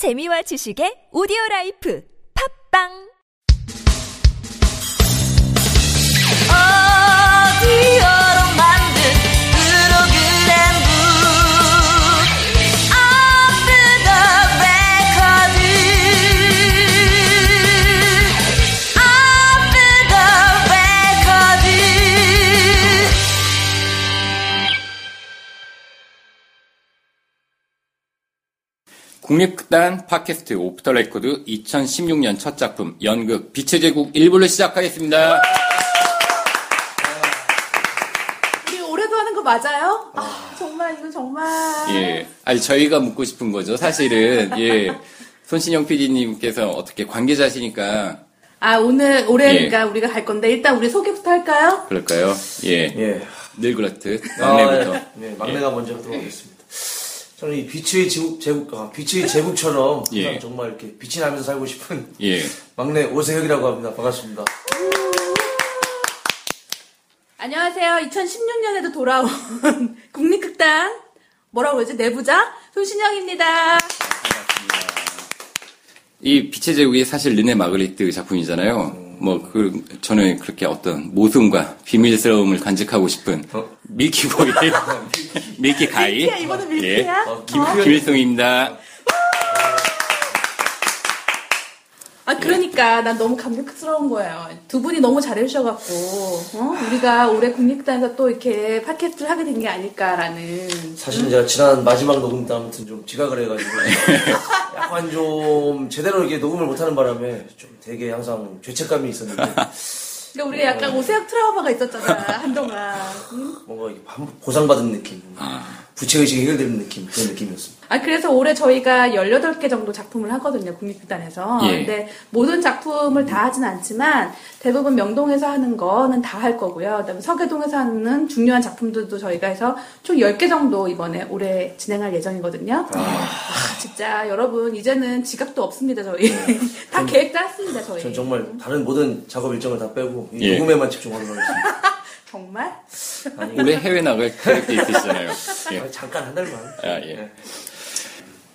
재미와 지식의 오디오 라이프. 팝빵 국립극단 팟캐스트 Off the Record 2016년 첫 작품 연극 빛의 제국 1부를 시작하겠습니다. 우리 올해도 하는 거 맞아요? 아, 정말 이거 정말. 예. 아니 저희가 묻고 싶은 거죠. 사실은 예. 손신영 PD님께서 어떻게 관계자시니까 아 오늘 올해 예. 그러니까 우리가 갈 건데 일단 우리 소개부터 할까요? 그럴까요? 예. 예. 늘 그렇듯 막내부터. 아, 예. 네, 막내가 먼저 하도록 하겠습니다. 저는 이 빛의 제국, 제국, 아, 빛의 제국처럼 예. 정말 이렇게 빛이 나면서 살고 싶은 예. 막내 오세혁이라고 합니다. 반갑습니다. 안녕하세요. 2016년에도 돌아온 국립극단 뭐라고 그러지? 내부자 손신영입니다. 이 빛의 제국이 사실 르네 마그리트 작품이잖아요. 뭐, 그, 저는 그렇게 어떤 모순과 비밀스러움을 간직하고 싶은 어? milky boy, milky guy. Milky야, 이번엔 milky야? 예. 어, 김- 김일성입니다. 아 그러니까 난 너무 감격스러운 거예요. 두 분이 너무 잘해주셔갖고 어? 우리가 올해 국립극단에서 또 이렇게 팟캐스트를 하게 된 게 아닐까라는. 사실 제가 지난 마지막 녹음 때 아무튼 좀 지각을 해가지고 약간 좀 제대로 이게 녹음을 못하는 바람에 좀 되게 항상 죄책감이 있었는데 그러니까 우리가 약간 오세혁 트라우마가 있었잖아 한동안. 응? 뭔가 보상받은 느낌, 아. 부채의식이 해결되는 느낌 그런 느낌이었습니다. 아, 그래서 올해 저희가 18개 정도 작품을 하거든요, 국립극단에서. 예. 근데 모든 작품을 다 하진 않지만 대부분 명동에서 하는 거는 다 할 거고요. 그 다음에 서계동에서 하는 중요한 작품들도 저희가 해서 총 10개 정도 이번에 올해 진행할 예정이거든요. 아, 진짜 여러분, 이제는 지각도 없습니다, 저희. 다 계획 짰습니다, 저희. 전 정말 다른 모든 작업 일정을 다 빼고 이 예. 녹음에만 집중하도록 하겠습니다. 정말? 아니, 올해 해외 나갈 계획도 있으시잖아요. 예. 아니, 잠깐 한 달만. 아, 예.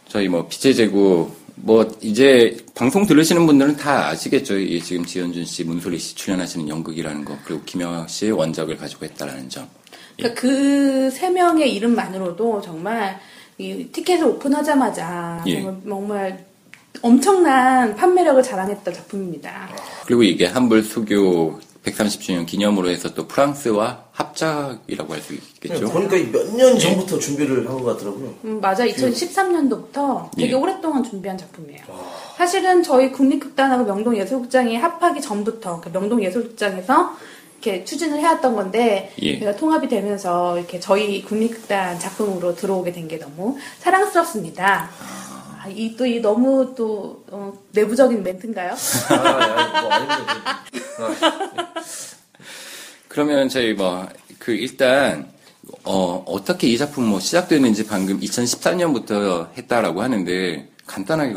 저희 뭐 빛의 제국 뭐 이제 방송 들으시는 분들은 다 아시겠죠. 이 지금 지현준 씨, 문소리 씨 출연하시는 연극이라는 거 그리고 김영학 씨의 원작을 가지고 했다라는 점. 그러니까 그세 명의 이름만으로도 정말 이 티켓을 오픈하자마자 예. 정말, 정말 엄청난 판매력을 자랑했던 작품입니다. 그리고 이게 한불 수교 130주년 기념으로 해서 또 프랑스와 합작이라고 할 수 있겠죠. 보니까 몇 년 전부터 준비를 한 것 같더라고요. 음, 맞아. 2013년도부터 되게 예. 오랫동안 준비한 작품이에요. 사실은 저희 국립극단하고 명동예술극장이 합하기 전부터 그 명동예술극장에서 이렇게 추진을 해왔던 건데 예. 제가 통합이 되면서 이렇게 저희 국립극단 작품으로 들어오게 된 게 너무 사랑스럽습니다. 아, 이 또 이 너무 또 어, 내부적인 멘트인가요? 아, 뭐 그러면 저희 뭐 그 일단 어 어떻게 이 작품 뭐 시작됐는지 방금 2013년부터 했다라고 하는데 간단하게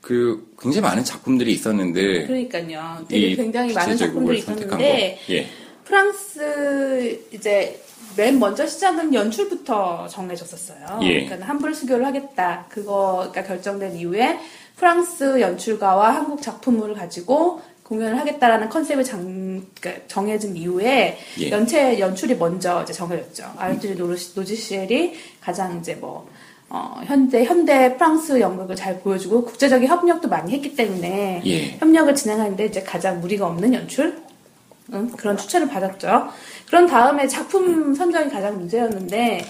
그 굉장히 많은 작품들이 있었는데 그러니까요. 되게 이 굉장히 많은 작품들이 있었는데 거. 예. 프랑스 이제 맨 먼저 시작은 연출부터 정해졌었어요. 예. 그러니까 한불 수교를 하겠다. 그거가 결정된 이후에 프랑스 연출가와 한국 작품을 가지고 공연을 하겠다라는 컨셉을 장, 그러니까 정해진 이후에 예. 연체 연출이 먼저 이제 정해졌죠. 노르시- 노지시엘이 가장 이제 뭐 어, 현대 현대 프랑스 연극을 잘 보여주고 국제적인 협력도 많이 했기 때문에 예. 협력을 진행하는데 이제 가장 무리가 없는 연출 응? 그런 추천을 받았죠. 그런 다음에 작품 선정이 가장 문제였는데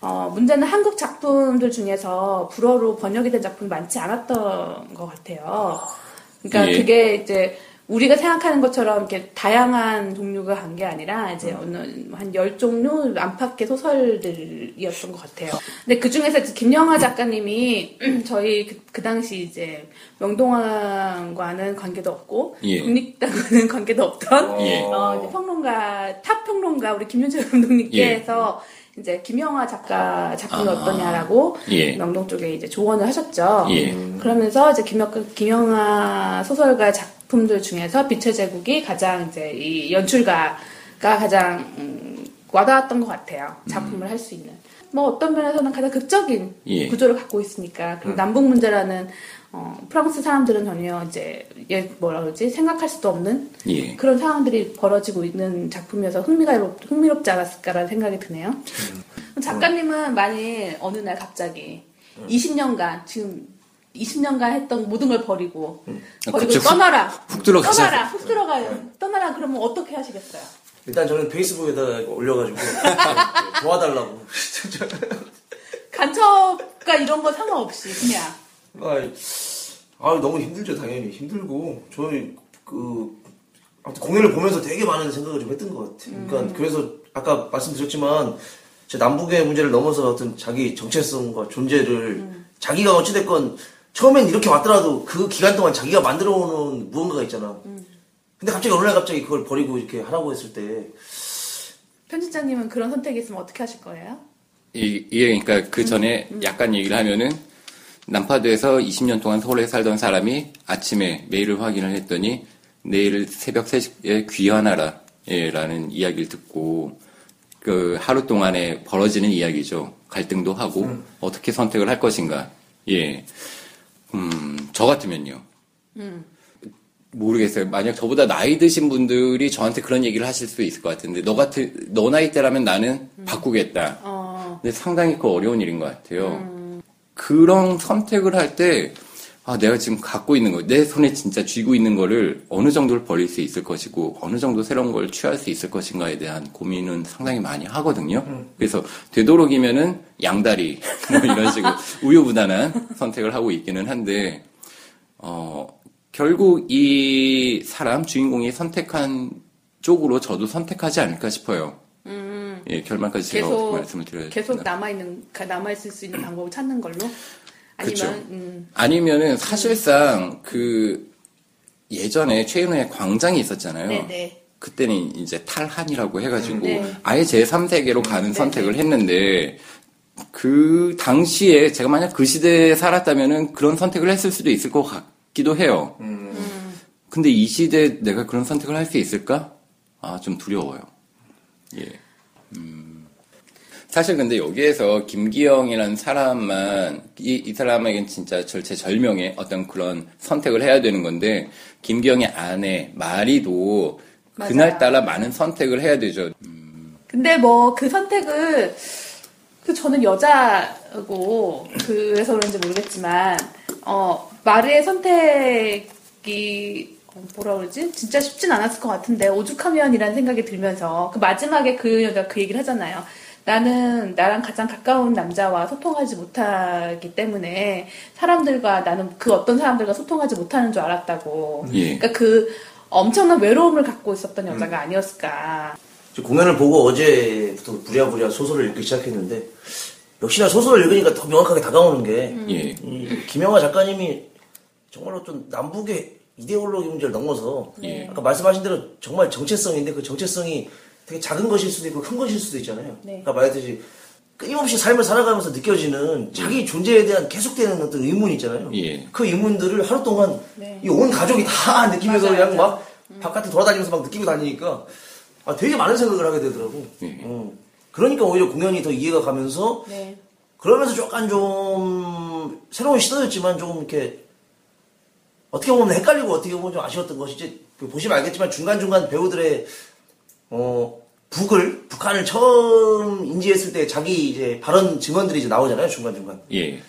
어, 문제는 한국 작품들 중에서 불어로 번역이 된 작품이 많지 않았던 것 같아요. 그러니까 예. 그게 이제 우리가 생각하는 것처럼 이렇게 다양한 종류가 간 게 아니라 이제 어느 한 열 종류 안팎의 소설들이었던 것 같아요. 근데 그 중에서 이제 김영하 작가님이 저희 그, 그 당시 이제 명동하고는 관계도 없고 예. 국립극단과는 관계도 없던 예. 어, 이제 평론가 탑 평론가 우리 김윤철 감독님께서 이제 김영하 작가 작품이 아. 어떠냐라고 예. 명동 쪽에 이제 조언을 하셨죠. 예. 그러면서 이제 김영, 김영하 소설가 작 품들 중에서 빛의 제국이 가장 이제 이 연출가가 가장 음, 와닿았던 것 같아요. 작품을 할수 있는. 뭐 어떤 면에서는 가장 극적인 예. 구조를 갖고 있으니까 그리고 남북 문제라는 어, 프랑스 사람들은 전혀 이제 얘 뭐라 그러지 생각할 수도 없는 예. 그런 상황들이 벌어지고 있는 작품이어서 흥미가 흥미롭지 않았을까라는 생각이 드네요. 작가님은 만일 어느 날 갑자기 20년간 지금 20년간 했던 모든 걸 버리고 버리고 갑자기 훅- 떠나라. 훅 들어가자. 떠나라. 훅 들어가요. 떠나라. 그러면 어떻게 하시겠어요? 일단 저는 페이스북에다가 이거 올려가지고 도와달라고. 간첩과 이런 거 상관없이 그냥. 아, 아 너무 힘들죠 당연히. 힘들고. 저희 그 아무튼 공연을 보면서 되게 많은 생각을 좀 했던 것 같아요. 그러니까 그래서 아까 말씀드렸지만 제 남북의 문제를 넘어서 어떤 자기 정체성과 존재를 자기가 어찌됐건 처음엔 이렇게 왔더라도 그 기간 동안 자기가 만들어 오는 무언가가 있잖아. 근데 갑자기 어느 날 갑자기 그걸 버리고 이렇게 하라고 했을 때 편집장님은 그런 선택이 있으면 어떻게 하실 거예요? 이, 이게 그러니까 그 전에 약간 얘기를 하면은 남파도에서 20년 동안 서울에 살던 사람이 아침에 메일을 확인을 했더니 내일 새벽 3시에 귀환하라 예, 라는 이야기를 듣고 그 하루 동안에 벌어지는 이야기죠. 갈등도 하고 어떻게 선택을 할 것인가. 예. 음, 저 같으면요. 모르겠어요. 만약 저보다 나이 드신 분들이 저한테 그런 얘기를 하실 수 있을 것 같은데, 너 같은, 너 나이 때라면 나는 바꾸겠다. 어, 근데 상당히 그 어려운 일인 것 같아요. 그런 선택을 할 때, 아, 내가 지금 갖고 있는 거, 내 손에 진짜 쥐고 있는 거를 어느 정도를 버릴 수 있을 것이고, 어느 정도 새로운 걸 취할 수 있을 것인가에 대한 고민은 상당히 많이 하거든요. 그래서 되도록이면은 양다리, 뭐 이런 식으로 우유부단한 선택을 하고 있기는 한데, 어, 결국 이 사람, 주인공이 선택한 쪽으로 저도 선택하지 않을까 싶어요. 예, 결말까지 제가 계속 말씀을 드려야 계속 남아 있는 남아 있을 수 있는 방법을 찾는 걸로 아니면 그쵸. 음, 아니면은 사실상 그 예전에 최은우의 광장이 있었잖아요. 네네 그때는 이제 탈한이라고 해가지고 네. 아예 제3세계로 가는 선택을 했는데 그 당시에 제가 만약 그 시대에 살았다면은 그런 선택을 했을 수도 있을 것 같기도 해요. 근데 이 시대에 내가 그런 선택을 할 수 있을까? 아, 좀 두려워요. 예. 음. 사실 근데 여기에서 김기영이라는 사람만, 이, 이 사람에겐 진짜 절체절명의 어떤 그런 선택을 해야 되는 건데, 김기영의 아내, 마리도 맞아요. 그날따라 많은 선택을 해야 되죠. 근데 뭐 그 선택을 그 저는 여자고 그래서 그런지 모르겠지만 어 마르의 선택이 어, 뭐라 그러지 진짜 쉽진 않았을 것 같은데 오죽하면이라는 생각이 들면서 그 마지막에 그 여자 그 얘기를 하잖아요. 나는 나랑 가장 가까운 남자와 소통하지 못하기 때문에 사람들과 나는 그 어떤 사람들과 소통하지 못하는 줄 알았다고. 예. 그러니까 그 엄청난 외로움을 갖고 있었던 여자가 아니었을까. 저 공연을 보고 어제부터 부랴부랴 소설을 읽기 시작했는데 역시나 소설을 읽으니까 더 명확하게 다가오는 게 예. 이 김영하 작가님이 정말 어떤 남북의 이데올로기 문제를 넘어서 예. 아까 말씀하신 대로 정말 정체성인데 그 정체성이 되게 작은 것일 수도 있고 큰 것일 수도 있잖아요. 네. 아까 말했듯이 끊임없이 삶을 살아가면서 느껴지는 자기 존재에 대한 계속되는 어떤 의문이 있잖아요. 예. 그 의문들을 하루 동안 네. 이온 가족이 다 느끼면서 맞아요, 그냥 막 바깥에 돌아다니면서 막 느끼고 다니니까 아, 되게 많은 생각을 하게 되더라고. 예. 어. 그러니까 오히려 공연이 더 이해가 가면서 네. 그러면서 약간 좀 새로운 시도였지만 조금 이렇게 어떻게 보면 헷갈리고 어떻게 보면 좀 아쉬웠던 것이지 그 보시면 알겠지만 중간중간 배우들의 어 북을 북한을 처음 인지했을 때 자기 이제 발언 증언들이 이제 나오잖아요 중간 중간 예.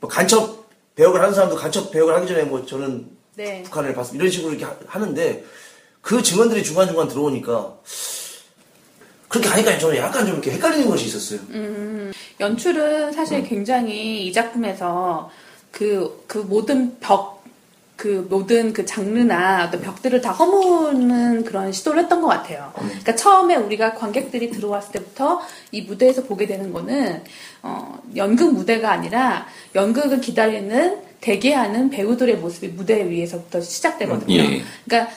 뭐 간첩 배역을 하는 사람도 간첩 배역을 하기 전에 뭐 저는 네. 북한을 봤습니다 이런 식으로 이렇게 하- 하는데 그 증언들이 중간 중간 들어오니까 그렇게 하니까 저는 약간 좀 이렇게 헷갈리는 것이 있었어요. 연출은 사실 굉장히 이 작품에서 그, 그 모든 벽, 그 모든 그 장르나 어떤 벽들을 다 허무는 그런 시도를 했던 것 같아요. 그러니까 처음에 우리가 관객들이 들어왔을 때부터 이 무대에서 보게 되는 거는, 어, 연극 무대가 아니라 연극을 기다리는 대기하는 배우들의 모습이 무대 위에서부터 시작되거든요. 예. 그러니까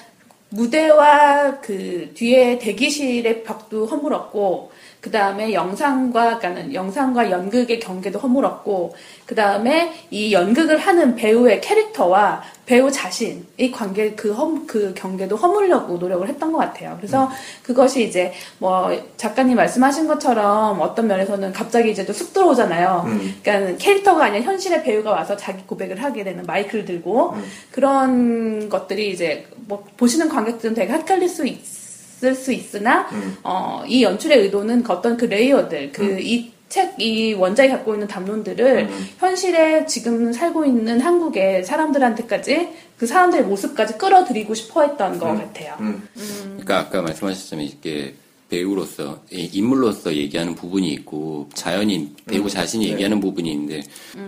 무대와 그 뒤에 대기실의 벽도 허물었고 그 다음에 영상과 그러니까는 영상과 연극의 경계도 허물었고 그 다음에 이 연극을 하는 배우의 캐릭터와 배우 자신의 관계 그, 험, 그 경계도 허물려고 노력을 했던 것 같아요. 그래서 그것이 이제 뭐 작가님 말씀하신 것처럼 어떤 면에서는 갑자기 이제 또 쑥 들어오잖아요. 그러니까 캐릭터가 아니라 현실의 배우가 와서 자기 고백을 하게 되는 마이크를 들고 그런 것들이 이제 뭐 보시는 관객들은 되게 헷갈릴 수 있 을 수 있으나 어, 이 연출의 의도는 그 어떤 그 레이어들 그이 책, 이 원작이 갖고 있는 담론들을 현실에 지금 살고 있는 한국의 사람들한테까지 그 사람들의 모습까지 끌어들이고 싶어 했던 것 같아요. 음. 그러니까 아까 말씀하셨지만 이게 배우로서 이 인물로서 얘기하는 부분이 있고 자연인 배우 자신이 얘기하는 부분이 있는데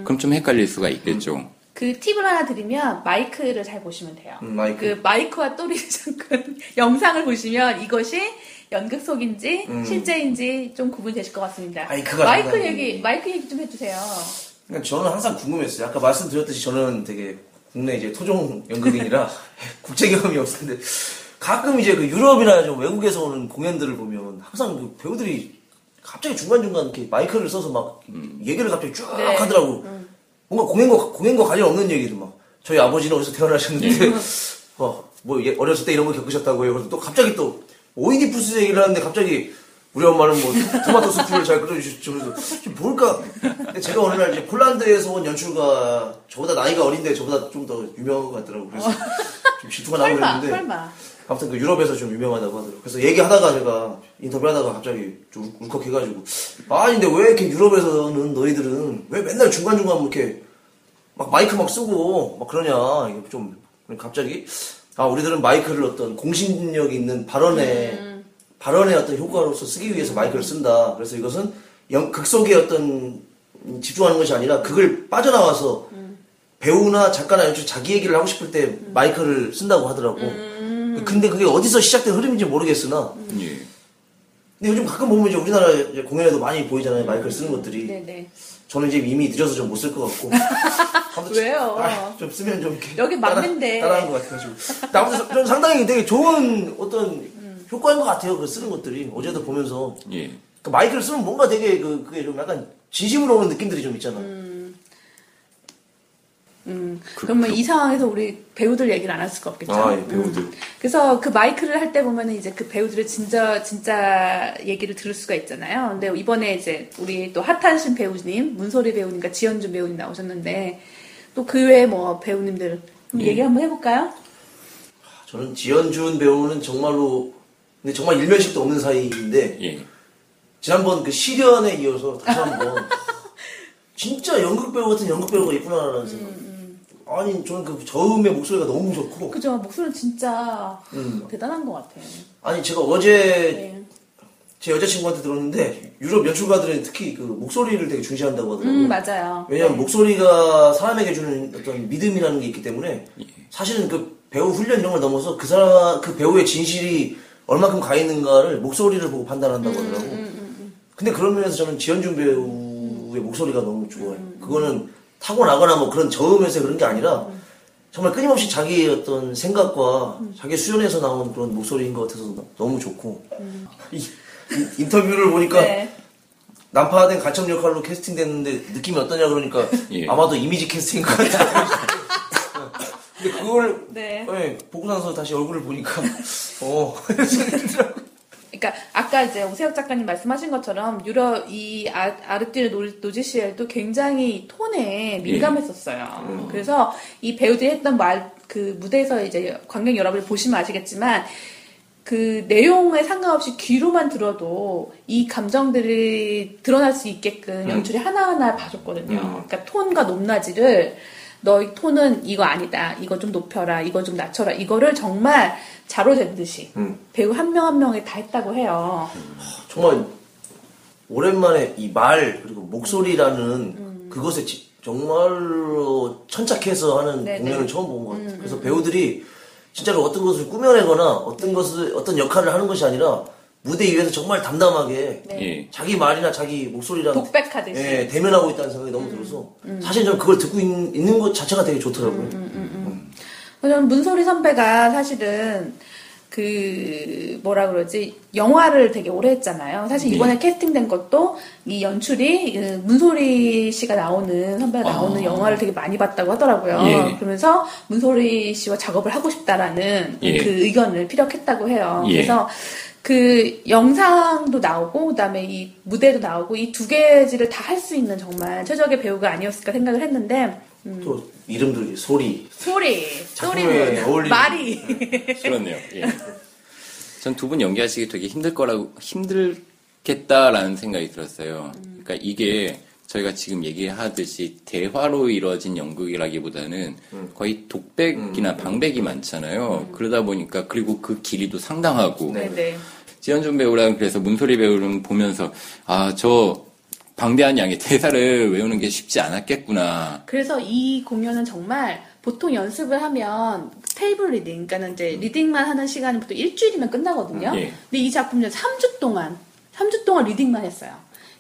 그럼 좀 헷갈릴 수가 있겠죠. 그 팁을 하나 드리면 마이크를 잘 보시면 돼요. 음, 마이크. 그 마이크와 또리 잠깐 영상을 보시면 이것이 연극 속인지 실제인지 좀 구분이 되실 것 같습니다. 마이크가 마이크 상당히- 얘기 마이크 얘기 좀 해주세요. 그러니까 저는 항상 궁금했어요. 아까 말씀드렸듯이 저는 되게 국내 이제 토종 연극인이라 국제 경험이 없었는데 가끔 이제 그 유럽이나 좀 외국에서 오는 공연들을 보면 항상 그 배우들이 갑자기 중간중간 이렇게 마이크를 써서 막 얘기를 갑자기 쭉 네. 하더라고. 뭔가 공연과, 공연과 관련 없는 얘기를 막. 저희 아버지는 어디서 태어나셨는데, 어, 뭐, 예, 어렸을 때 이런 거 겪으셨다고요. 그래서 또 갑자기 또, 오이디푸스 얘기를 하는데 갑자기, 우리 엄마는 뭐, 토마토 수프를 잘 끓여주시면서, 뭘까? 근데 제가 어느 날 이제 폴란드에서 온 연출가, 저보다 나이가 어린데 저보다 좀 더 유명한 것 같더라고요. 그래서 좀 질투가 나고 설마 그랬는데. 설마. 아무튼 그 유럽에서 좀 유명하다고 하더라고요. 그래서 얘기하다가 제가 인터뷰하다가 갑자기 좀 울- 울컥해가지고 아니 근데 왜 이렇게 유럽에서는 너희들은 왜 맨날 중간중간 뭐 이렇게 막 마이크 막 쓰고 막 그러냐 이게 좀 갑자기 아 우리들은 마이크를 어떤 공신력 있는 발언에 발언의 어떤 효과로서 쓰기 위해서 마이크를 쓴다. 그래서 이것은 영- 극 속에 어떤 음, 집중하는 것이 아니라 그걸 빠져나와서 배우나 작가나 연출 자기 얘기를 하고 싶을 때 마이크를 쓴다고 하더라고. 근데 그게 어디서 시작된 흐름인지 모르겠으나 예. 근데 요즘 가끔 보면 이제 우리나라 공연에도 많이 보이잖아요 마이크를 쓰는 것들이 네네. 저는 이제 이미 늦어서 좀 못 쓸 것 같고 왜요? 아, 좀 쓰면 좀 이렇게 여기 맞는데. 따라, 따라하는 것 같아가지고 아무튼 저- 저는 상당히 되게 좋은 어떤 효과인 것 같아요 그 쓰는 것들이 어제도 보면서 예. 그 마이크를 쓰면 뭔가 되게 그 그게 좀 약간 진심으로 오는 느낌들이 좀 있잖아 음, 그러면 이 상황에서 우리 배우들 얘기를 안 할 수가 없겠죠. 아, 예, 배우들. 음. 그래서 그 마이크를 할 때 보면은 이제 그 배우들의 진짜 진짜 얘기를 들을 수가 있잖아요. 근데 이번에 이제 우리 또 핫한신 배우님, 문소리 배우님과 지현준 배우님 나오셨는데 또 그 외에 뭐 배우님들 한번 얘기 한번 해볼까요? 저는 지연준 배우는 정말로 근데 정말 일면식도 없는 사이인데 예. 지난번 그 시련에 이어서 다시 한번 진짜 연극 배우 같은 연극 배우가 있구나라는 생각. 아니 저는 그 저음의 목소리가 너무 좋고 그죠 목소리는 진짜 음. 대단한 것 같아요. 아니 제가 어제 네. 제 여자친구한테 들었는데 유럽 연출가들은 특히 그 목소리를 되게 중시한다고 하더라고요. 음 맞아요. 왜냐하면 네. 목소리가 사람에게 주는 어떤 믿음이라는 게 있기 때문에 사실은 그 배우 훈련 이런 걸 넘어서 그 사람 그 배우의 진실이 얼마큼 가 있는가를 목소리를 보고 판단한다고 음, 하더라고. 근데 그런 면에서 저는 지현준 배우의 목소리가 너무 좋아요. 음, 그거는 타고나거나 뭐 그런 저음에서 그런 게 아니라 정말 끊임없이 자기의 어떤 생각과 음. 자기 수련에서 나온 그런 목소리인 것 같아서 너무 좋고 음. 이, 이 인터뷰를 보니까 네. 난파된 가청 역할로 캐스팅됐는데 느낌이 어떠냐 그러니까 예. 아마도 이미지 캐스팅인 것 같아요. 근데 그걸 네. 네, 보고 나서 다시 얼굴을 보니까 어. 그러니까 아까 이제 오세혁 작가님 말씀하신 것처럼 유럽 이 아, 아르띠르 노- 노지시엘도 굉장히 톤에 민감했었어요. 그래서 이 배우들이 했던 말 그 무대에서 이제 관객 여러분이 보시면 아시겠지만 그 내용에 상관없이 귀로만 들어도 이 감정들이 드러날 수 있게끔 연출이 하나하나 봐줬거든요. 그러니까 톤과 높낮이를 너희 톤은 이거 아니다. 이거 좀 높여라. 이거 좀 낮춰라. 이거를 정말 자로 잰 듯이 음. 배우 한 명 한 명에 다 했다고 해요. 정말 오랜만에 이 말 그리고 목소리라는 그것에 지- 정말로 천착해서 하는 네네. 공연을 처음 본 것 같아요. 그래서 배우들이 진짜로 어떤 것을 꾸며내거나 어떤 것을 어떤 역할을 하는 것이 아니라 무대 위에서 정말 담담하게 네. 예. 자기 말이나 자기 목소리랑 독백하듯이. 예, 대면하고 있다는 생각이 너무 들어서 사실 저는 그걸 듣고 있, 는것 자체가 되게 좋더라고요. 저는 문소리 선배가 사실은 그 뭐라 그러지 영화를 되게 오래 했잖아요. 사실 네. 이번에 캐스팅된 것도 이 연출이 그 문소리 씨가 나오는 선배가 나오는 아. 영화를 되게 많이 봤다고 하더라고요. 예. 그러면서 문소리 씨와 작업을 하고 싶다라는 예. 그 의견을 피력했다고 해요. 예. 그래서 그 영상도 나오고 그다음에 이 무대도 나오고 이 두 개지를 다 할 수 있는 정말 최적의 배우가 아니었을까 생각을 했는데 또 이름들 소리 소리, 작품에 소리, 어울리는 말이 그렇네요. 예. 전두 분 연기하시기 되게 힘들 거라고 힘들겠다라는 생각이 들었어요. 그러니까 이게 저희가 지금 얘기하듯이 대화로 이루어진 연극이라기보다는 거의 독백이나 방백이 많잖아요. 그러다 보니까 그리고 그 길이도 상당하고 네. 네. 지현준 배우랑 그래서 문소리 배우는 보면서 아 저 방대한 양의 대사를 외우는 게 쉽지 않았겠구나. 그래서 이 공연은 정말 보통 연습을 하면 table reading, 그러니까는 이제 reading만 하는 시간이 보통 일주일이면 끝나거든요. 음, 예. 근데 이 작품은 3주 동안, 3주 동안 reading만 했어요.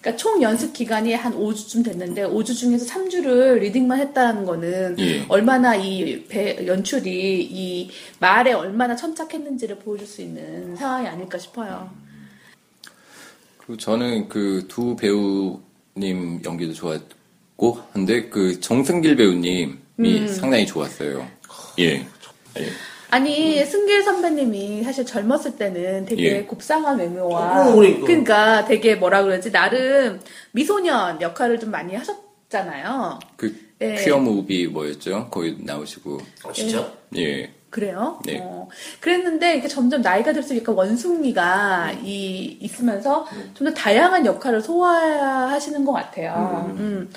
그러니까 총 연습 기간이 한 5주쯤 됐는데 5주 중에서 3주를 reading만 했다는 거는 예. 얼마나 이 배- 연출이 이 말에 얼마나 천착했는지를 보여줄 수 있는 상황이 아닐까 싶어요. 그리고 저는 그 두 배우님 연기도 좋았고, 근데 그 정승길 배우님이 음. 상당히 좋았어요. 예. 예. 아니 승길 선배님이 사실 젊었을 때는 되게 예. 곱상한 외모와 어, 그러니까. 그러니까 되게 뭐라 그러지 나름 미소년 역할을 좀 많이 하셨잖아요. 그 예. 퀴어 무비 뭐였죠? 거기 나오시고. 아 진짜? 예. 그래요? 네. 어, 그랬는데 이렇게 점점 나이가 들수록 약간 원숭이가 이 있으면서 좀더 다양한 역할을 소화하시는 것 같아요. 음.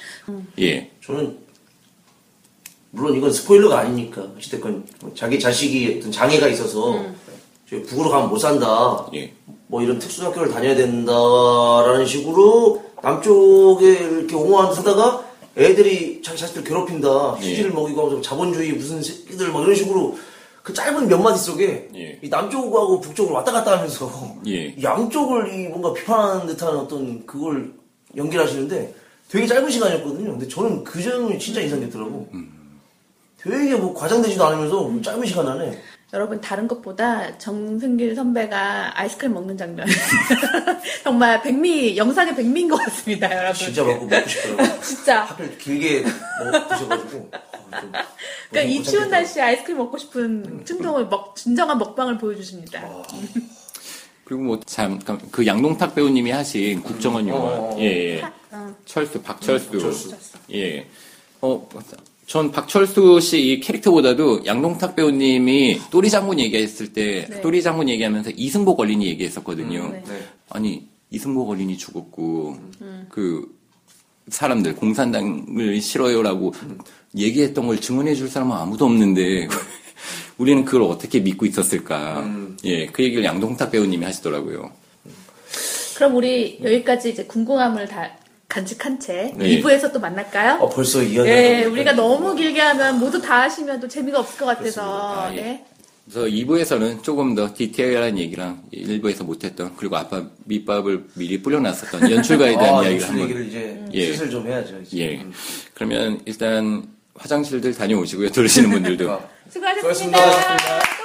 예. 저는 물론 이건 스포일러가 아니니까 어찌됐건 뭐 자기 자식이 어떤 장애가 있어서 저희 북으로 가면 못 산다 예. 뭐 이런 특수학교를 다녀야 된다라는 식으로 남쪽에 이렇게 옹호한 사다가 애들이 자기 자식들 괴롭힌다 예. 휴지를 먹이고 하면서 자본주의 무슨 새끼들 막 이런 식으로 그 짧은 몇 마디 속에 예. 이 남쪽하고 북쪽을 왔다 갔다 하면서 예. 양쪽을 이 뭔가 비판하는 듯한 어떤 그걸 연기를 하시는데 되게 짧은 시간이었거든요. 근데 저는 그 점이 진짜 인상적이더라고. 되게 뭐 과장되지도 않으면서 짧은 시간 안에 여러분 다른 것보다 정승길 선배가 아이스크림 먹는 장면 정말 백미 영상의 백미인 것 같습니다, 여러분. 진짜 먹고 먹고 싶더라고요. 진짜. 하필 길게 먹 드셔가지고. 어, 좀 그러니까 이 추운. 날씨에 아이스크림 먹고 싶은 충동을 먹 진정한 먹방을 보여주십니다. 그리고 뭐 잠깐 그 양동탁 배우님이 하신 국정원 영화. 어. 예. 예. 어. 철수 박철수. 박철수. 예. 어, 전 박철수 씨 이 캐릭터보다도 양동탁 배우님이 또리 장군 얘기했을 때 네. 또리 장군 얘기하면서 이승복 어린이 얘기했었거든요. 네. 네. 아니 이승복 어린이 죽었고 그 사람들 공산당을 싫어요라고 얘기했던 걸 증언해 줄 사람은 아무도 없는데 우리는 그걸 어떻게 믿고 있었을까? 예, 그 얘기를 양동탁 배우님이 하시더라고요. 그럼 우리 여기까지 이제 궁금함을 다 간직한 채 네. 2부에서 또 만날까요? 어, 벌써 이야기가 네, 너무 우리가 너무 길게 하면 모두 다 하시면 또 재미가 없을 것 같아서. 아, 예. 네. 그래서 2부에서는 조금 더 디테일한 얘기랑 1부에서 못했던 그리고 아빠 밑밥을 미리 뿌려놨었던 연출가에 대한 아, 이야기를 한번 얘기를 이제 예. 슬슬 좀 해야죠. 이제. 예. 음. 그러면 일단 화장실들 다녀오시고요. 들으시는 분들도 아, 수고하셨습니다. 수고하셨습니다.